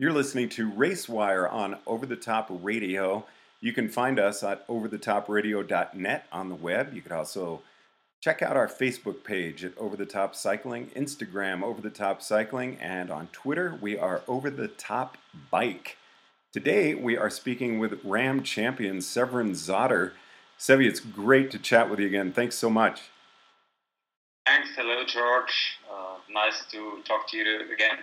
You're listening to RaceWire on Over the Top Radio. You can find us at overthetopradio.net on the web. You could also check out our Facebook page at Over the Top Cycling, Instagram Over the Top Cycling, and on Twitter we are Over the Top Bike. Today we are speaking with RAAM champion Severin Zotter. Sevi, it's great to chat with you again. Thanks so much. Thanks. Hello, George. Uh, nice to talk to you again.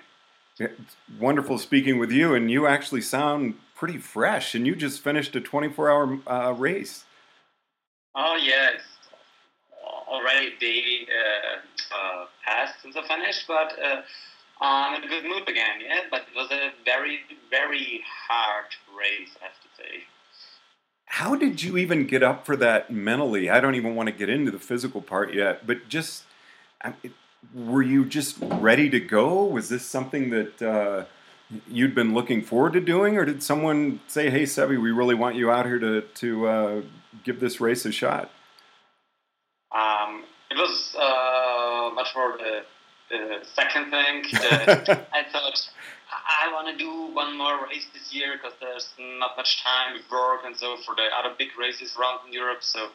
It's wonderful speaking with you, and you actually sound pretty fresh. And you just finished a 24-hour uh, race. Oh yes, already day uh, uh, passed since I finished, but uh, I'm in a good mood again. Yeah, but it was a very, very hard race, I have to say. How did you even get up for that mentally? I don't even want to get into the physical part yet, but just. Were you just ready to go? Was this something that uh, you'd been looking forward to doing, or did someone say, "Hey, Sevi, we really want you out here to to uh, give this race a shot"? Um, it was uh, much more the, the second thing. The, I thought I want to do one more race this year because there's not much time with work and so for the other big races around in Europe. So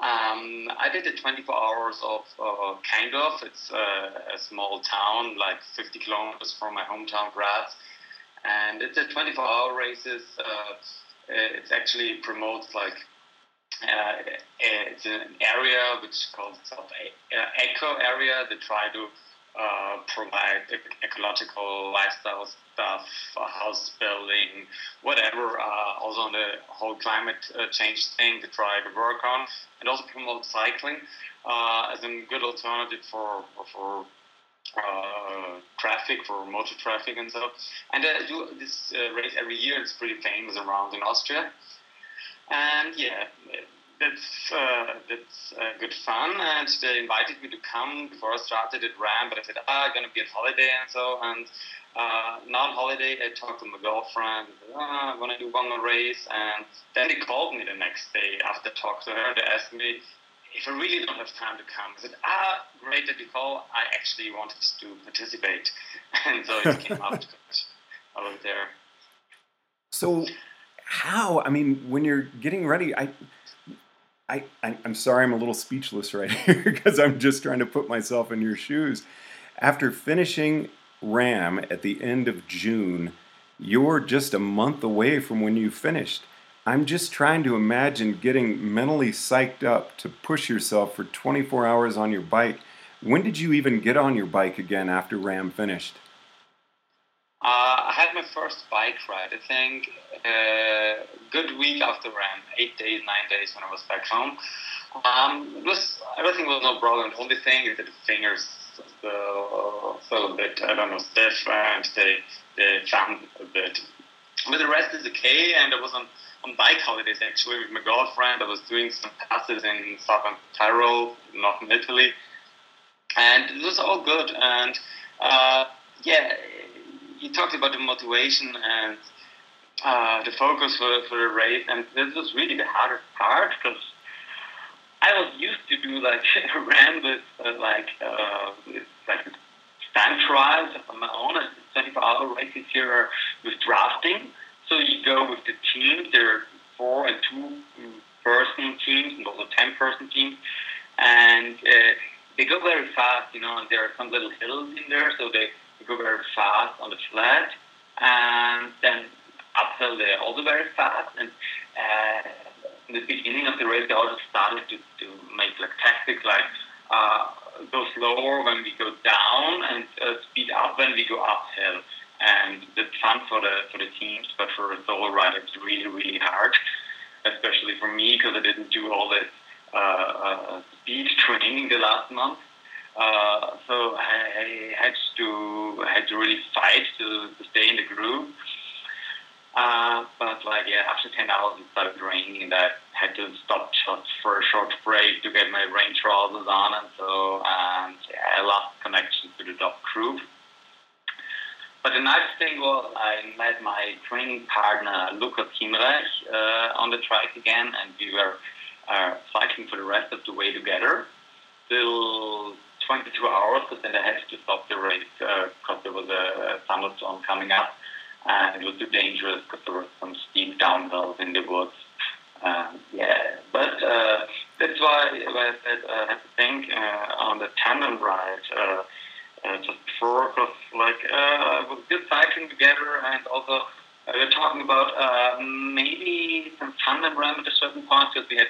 um, I did it 24 hours of uh, Kaindorf. It's uh, a small town, like 50 kilometers from my hometown, Graz, and it's a 24-hour races. Uh, it actually promotes like uh, it's an area which is called itself eco area. They try to uh, provide ecological lifestyle stuff, uh, house building, whatever. Uh, also on the whole climate uh, change thing to try to work on, and also promote cycling uh, as a good alternative for for uh, traffic, for motor traffic and so. And I do this race every year. It's pretty famous around in Austria. And yeah, that's uh, that's uh, good fun. And they invited me to come before I started at RAAM, but I said, ah, I'm gonna be on holiday and so. And uh, not on holiday, I talked to my girlfriend. Oh, I'm gonna do one more race, and then they called me the next day after I talked to her. They asked me if I really don't have time to come. I said, ah, great that you call. I actually wanted to participate, and so it came out. I was there. So, how? I mean, when you're getting ready, I I, I am sorry I'm a little speechless right here because I'm just trying to put myself in your shoes. After finishing RAAM at the end of June, you're just a month away from when you finished. I'm just trying to imagine getting mentally psyched up to push yourself for 24 hours on your bike. When did you even get on your bike again after RAAM finished? Uh, I had my first bike ride, I think, a uh, good week after RAAM, eight days, nine days when I was back home. Um, it was everything was no problem. The only thing is that the fingers felt a bit, I don't know, stiff and they they jammed a bit. But the rest is okay. And I was on on bike holidays actually with my girlfriend. I was doing some passes in southern Tyrol, northern Italy, and it was all good. And uh, yeah you talked about the motivation and uh, the focus for, for the race, and this was really the hardest part because I was used to do like ran with uh, like uh, with, like time trials on my own, and 24 hour races here with drafting. So you go with the team. There are four and two person teams, and also ten person teams, and uh, they go very fast, you know, and there are some little hills in there, so they, go very fast on the flat, and then uphill they're also very fast. And uh, in the beginning of the race, they also started to, to make like tactics, like uh, go slower when we go down and uh, speed up when we go uphill. And it's fun for the for the teams, but for a solo rider, it's really really hard, especially for me because I didn't do all this uh, uh, speed training the last month. Uh, so I, had to I had to really fight to, to stay in the groove. Uh, but like yeah, after ten hours it started raining, and I had to stop just for a short break to get my rain trousers on, and so and yeah, I lost connection to the top crew. But the nice thing was I met my training partner Lukas Himrech uh, on the track again, and we were uh, cycling for the rest of the way together till 22 hours, because then I had to stop the race because uh, there was a thunderstorm coming up, and it was too dangerous because there were some steep downhills in the woods. Um, yeah, but uh, that's why, why I said uh, I have to think uh, on the tandem ride uh, just before, because like uh, we did cycling together, and also we were talking about maybe some tandem run at a certain point, because we had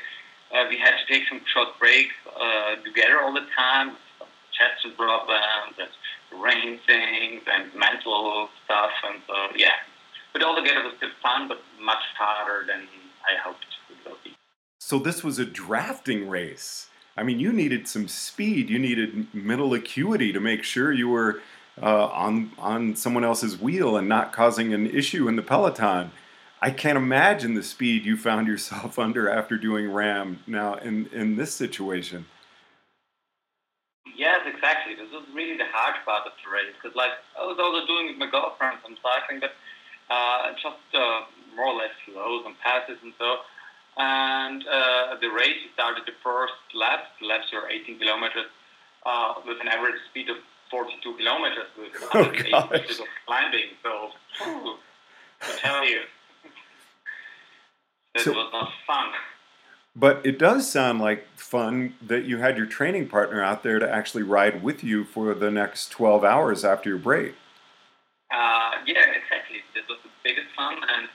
uh, we had to take some short breaks uh, together all the time, chest problems, and rain things, and mental stuff, and so yeah. But all together was still fun, but much harder than I hoped it would be. So this was a drafting race. I mean, you needed some speed. You needed mental acuity to make sure you were uh, on on someone else's wheel and not causing an issue in the peloton. I can't imagine the speed you found yourself under after doing RAAM now in, in this situation. Exactly. This was really the hard part of the race because, like, I was also doing with my girlfriend some cycling, but uh, just uh, more or less slow, some passes and so. And uh, the race started the first lap. The laps were 18 kilometers uh, with an average speed of 42 kilometers with 180 oh, meters of climbing. So, whew, I tell you. It so, was not fun. But it does sound like fun that you had your training partner out there to actually ride with you for the next 12 hours after your break. Uh, yeah, exactly. This was the biggest fun, and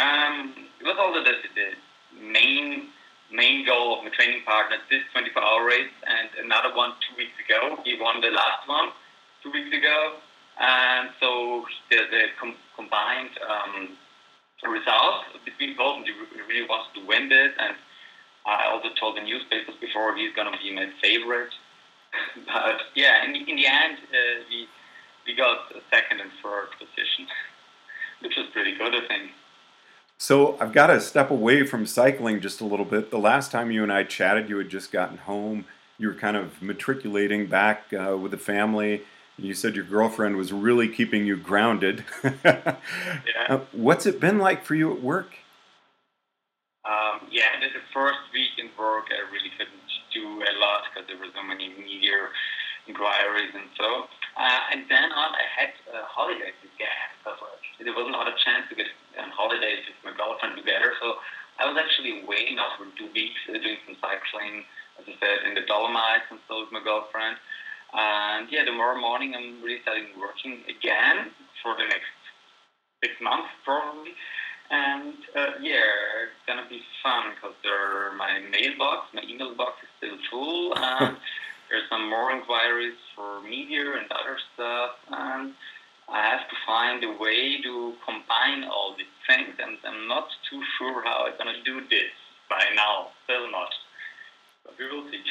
um, it was also the, the main main goal of my training partner. This 24-hour race, and another one two weeks ago. He won the last one two weeks ago, and so the, the com- combined um, result between both. He really wants to win this, and I also told the newspapers before he's going to be my favorite. but yeah, in, in the end, uh, we we got second and third position, which was pretty good, I think. So I've got to step away from cycling just a little bit. The last time you and I chatted, you had just gotten home. You were kind of matriculating back uh, with the family you said your girlfriend was really keeping you grounded. yeah. Uh, what's it been like for you at work? Um, yeah, the first week in work, I really couldn't do a lot because there were so many media inquiries and so. Uh, and then on, I had uh, holidays again because there wasn't a lot of chance to get on holidays with my girlfriend together. So I was actually away now for two weeks uh, doing some cycling, as I said, in the Dolomites and so with my girlfriend. And yeah, tomorrow morning I'm really starting working again for the next six months probably. And uh, yeah, it's gonna be fun because my mailbox, my email box is still full, and there's some more inquiries for media and other stuff, and I have to find a way to combine all these things, and I'm not too sure how I'm gonna do this by now. Still not, but we will see.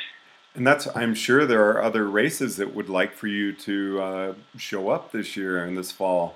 And that's, I'm sure there are other races that would like for you to uh, show up this year and this fall.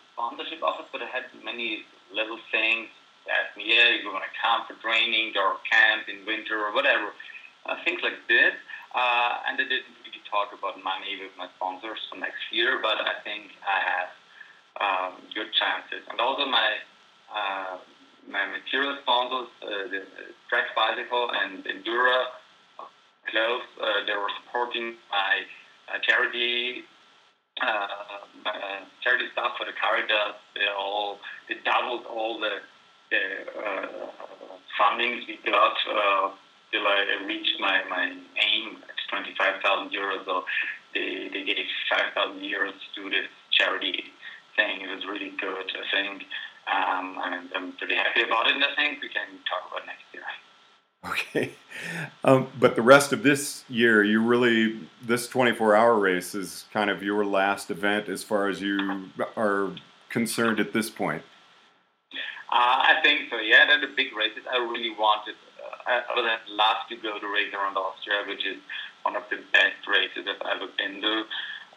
sponsorship offers, but I had many little things that yeah, you want to come for training or camp in winter or whatever, uh, things like this. Uh, and I didn't really talk about money with my sponsors for next year, but I think I have um, good chances. And also my uh, my material sponsors, uh, the Trek Bicycle and Endura Clothes, uh, they were supporting my uh, charity uh, charity stuff for the Caritas, they all they doubled all the, the uh, fundings we got uh, till I reached my, my aim at 25,000 euros. So they, they gave 5,000 euros to this charity thing. It was really good, I think. Um, and I'm pretty happy about it, and I think we can talk about next year. Okay. Um, but the rest of this year, you really, this 24 hour race is kind of your last event as far as you are concerned at this point. Uh, I think so, yeah. They're the big races. I really wanted, uh, I would have loved to go to race around Austria, which is one of the best races I've ever been to.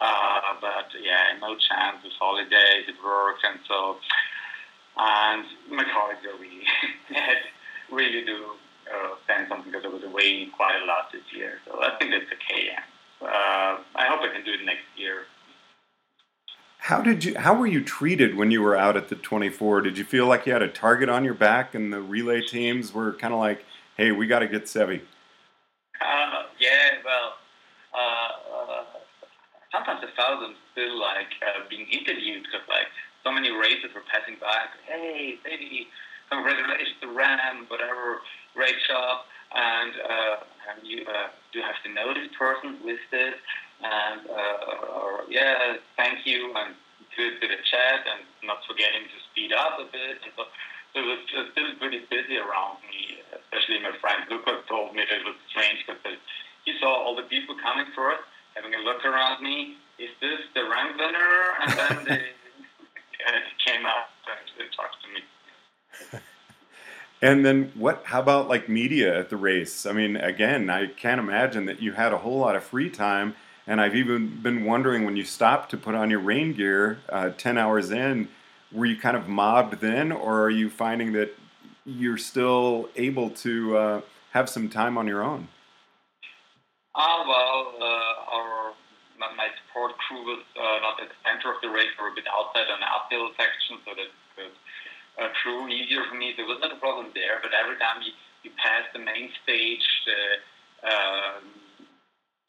Uh, but yeah, no chance with holidays, it works, and so. And my colleagues are really, really do uh, spend something because I was away quite a lot this year. So I think that's okay. Yeah. Uh, I hope I can do it next year. How did you? How were you treated when you were out at the 24? Did you feel like you had a target on your back, and the relay teams were kind of like, "Hey, we got to get Sevi." Uh, yeah, well, uh, uh, sometimes I felt them still like uh, being interviewed because like so many races were passing by. Hey, Sevi, congratulations to RAAM, whatever great job, and, uh, and you uh, do have to know this person with this, and uh, or yeah, thank you, and a bit of chat, and not forgetting to speed up a bit. And so, it was still pretty busy around me, especially my friend Lucas told me that it was strange because he saw all the people coming for us, having a look around me. Is this the winner? And then they came out and talked to me. And then what? How about like media at the race? I mean, again, I can't imagine that you had a whole lot of free time. And I've even been wondering when you stopped to put on your rain gear, uh, ten hours in, were you kind of mobbed then, or are you finding that you're still able to uh, have some time on your own? Ah, uh, well, our my support crew was uh, not at the center of the race, or a bit outside on the uphill section, so that uh, crew easier for me. There was not a problem there, but every time you, you pass the main stage, the um,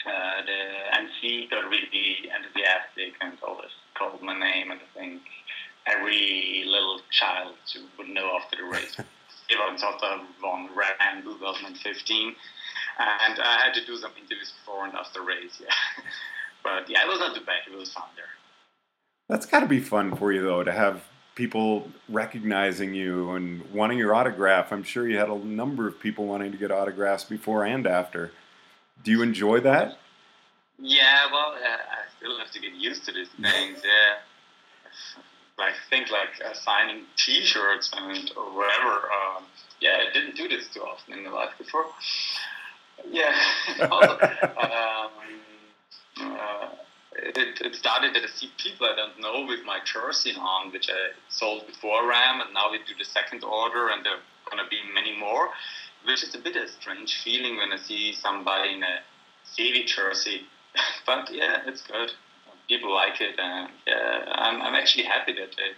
uh, the MC got really enthusiastic and always called my name, and I think every little child would know after the race. Ivan Sota won RAAM 2015, and I had to do some interviews before and after the race. Yeah, but yeah, it was not too bad. It was fun there. That's got to be fun for you though to have people recognizing you and wanting your autograph. I'm sure you had a number of people wanting to get autographs before and after. Do you enjoy that? Yeah, well, uh, I still have to get used to these things. Yeah, like things like uh, signing T-shirts and or whatever. Um, yeah, I didn't do this too often in the life before. Yeah. also, um, uh, it, it started at a see people I don't know with my jersey on, which I sold before RAAM, and now we do the second order, and there are going to be many more, which is a bit of a strange feeling when I see somebody in a Sevi jersey. but yeah, it's good. People like it, and yeah, I'm, I'm actually happy that they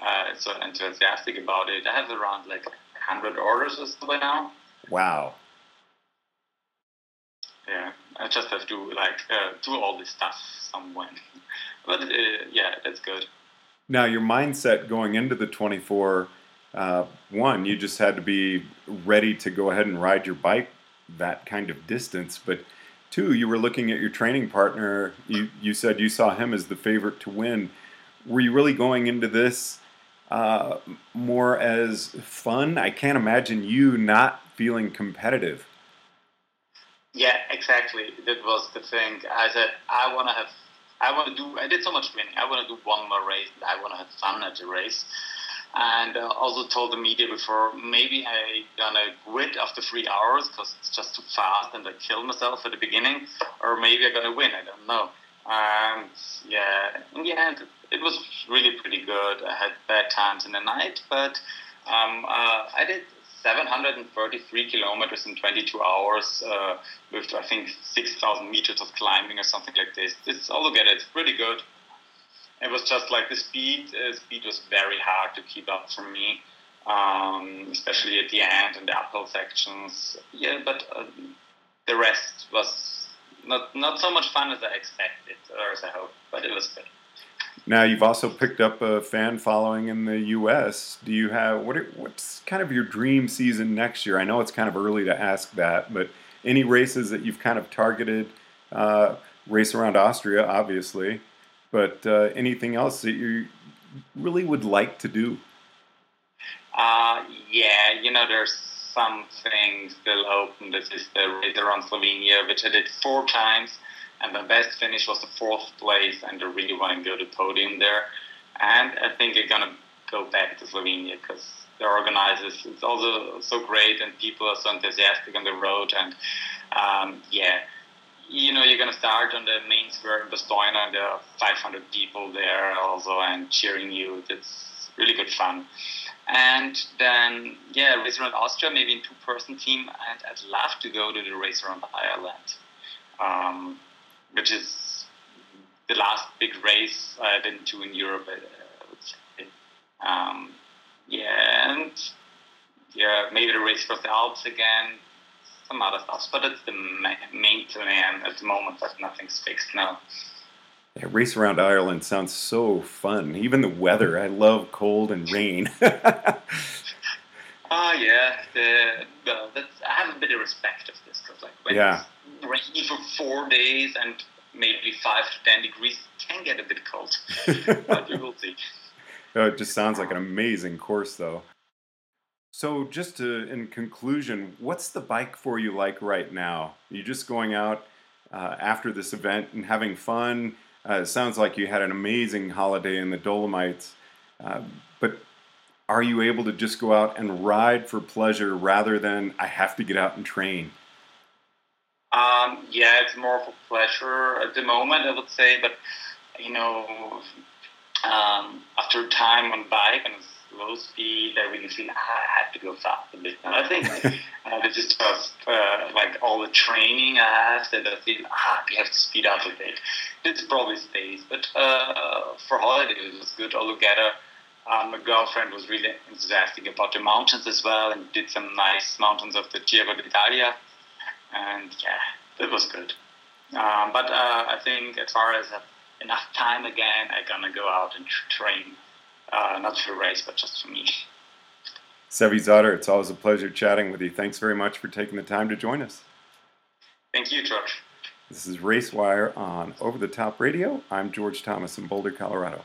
uh, so enthusiastic about it. I have around like 100 orders or so by now. Wow. Yeah, I just have to like uh, do all this stuff somewhere. But uh, yeah, that's good. Now, your mindset going into the 24, uh, one, you just had to be ready to go ahead and ride your bike that kind of distance. But too, you were looking at your training partner. You you said you saw him as the favorite to win. Were you really going into this uh, more as fun? I can't imagine you not feeling competitive. Yeah, exactly. That was the thing. I said I want to have. I want to do. I did so much training. I want to do one more race. I want to have fun at the race and uh, also told the media before maybe I gonna quit after three hours because it's just too fast and I kill myself at the beginning, or maybe I'm gonna win. I don't know. And yeah, in the end, it was really pretty good. I had bad times in the night, but um, uh, I did 733 kilometers in 22 hours uh, with I think 6,000 meters of climbing or something like this. It's altogether it's pretty good it was just like the speed. Uh, speed was very hard to keep up for me, um, especially at the end and the uphill sections. Yeah, but uh, the rest was not not so much fun as I expected or as I hoped, but it was good. Now you've also picked up a fan following in the U.S. Do you have what? Are, what's kind of your dream season next year? I know it's kind of early to ask that, but any races that you've kind of targeted? Uh, race around Austria, obviously. But uh, anything else that you really would like to do? Uh, yeah, you know, there's some things still open. This is the race around Slovenia, which I did four times, and the best finish was the fourth place, and I really want to go to podium there. And I think I'm gonna go back to Slovenia because the organizers it's also so great, and people are so enthusiastic on the road, and um, yeah you know, you're going to start on the main square in Postojna, and there are 500 people there also and cheering you. It's really good fun. And then, yeah, race around Austria, maybe in two-person team, and I'd love to go to the race around Ireland, um, which is the last big race I've been to in Europe, I. Um, yeah, and yeah, maybe the race for the Alps again some other stuff, but it's the main plan at the moment. But nothing's fixed now. Yeah, race around Ireland sounds so fun. Even the weather, I love cold and rain. Oh yeah, the, well, that's, I have a bit of respect of this because like when yeah. it's rainy for four days and maybe five to ten degrees, can get a bit cold. but we will see. Oh, it just sounds like an amazing course, though. So, just to, in conclusion, what's the bike for you like right now? Are you just going out uh, after this event and having fun? Uh, it sounds like you had an amazing holiday in the Dolomites. Uh, but are you able to just go out and ride for pleasure rather than I have to get out and train? Um, yeah, it's more for pleasure at the moment, I would say. But you know, um, after time on bike and low speed. I really feel ah, I have to go fast a bit. And I think uh, this is just uh, like all the training I have that I feel ah, have to speed up a bit. This probably stays, but uh, for holidays it was good altogether. Um, my girlfriend was really enthusiastic about the mountains as well and did some nice mountains of the Giro d'Italia. And yeah, it was good. Um, but uh, I think as far as enough time again, I'm gonna go out and train uh, not for a race, but just for me. Sevi Zotter, it's always a pleasure chatting with you. Thanks very much for taking the time to join us. Thank you, George. This is RaceWire on Over the Top Radio. I'm George Thomas in Boulder, Colorado.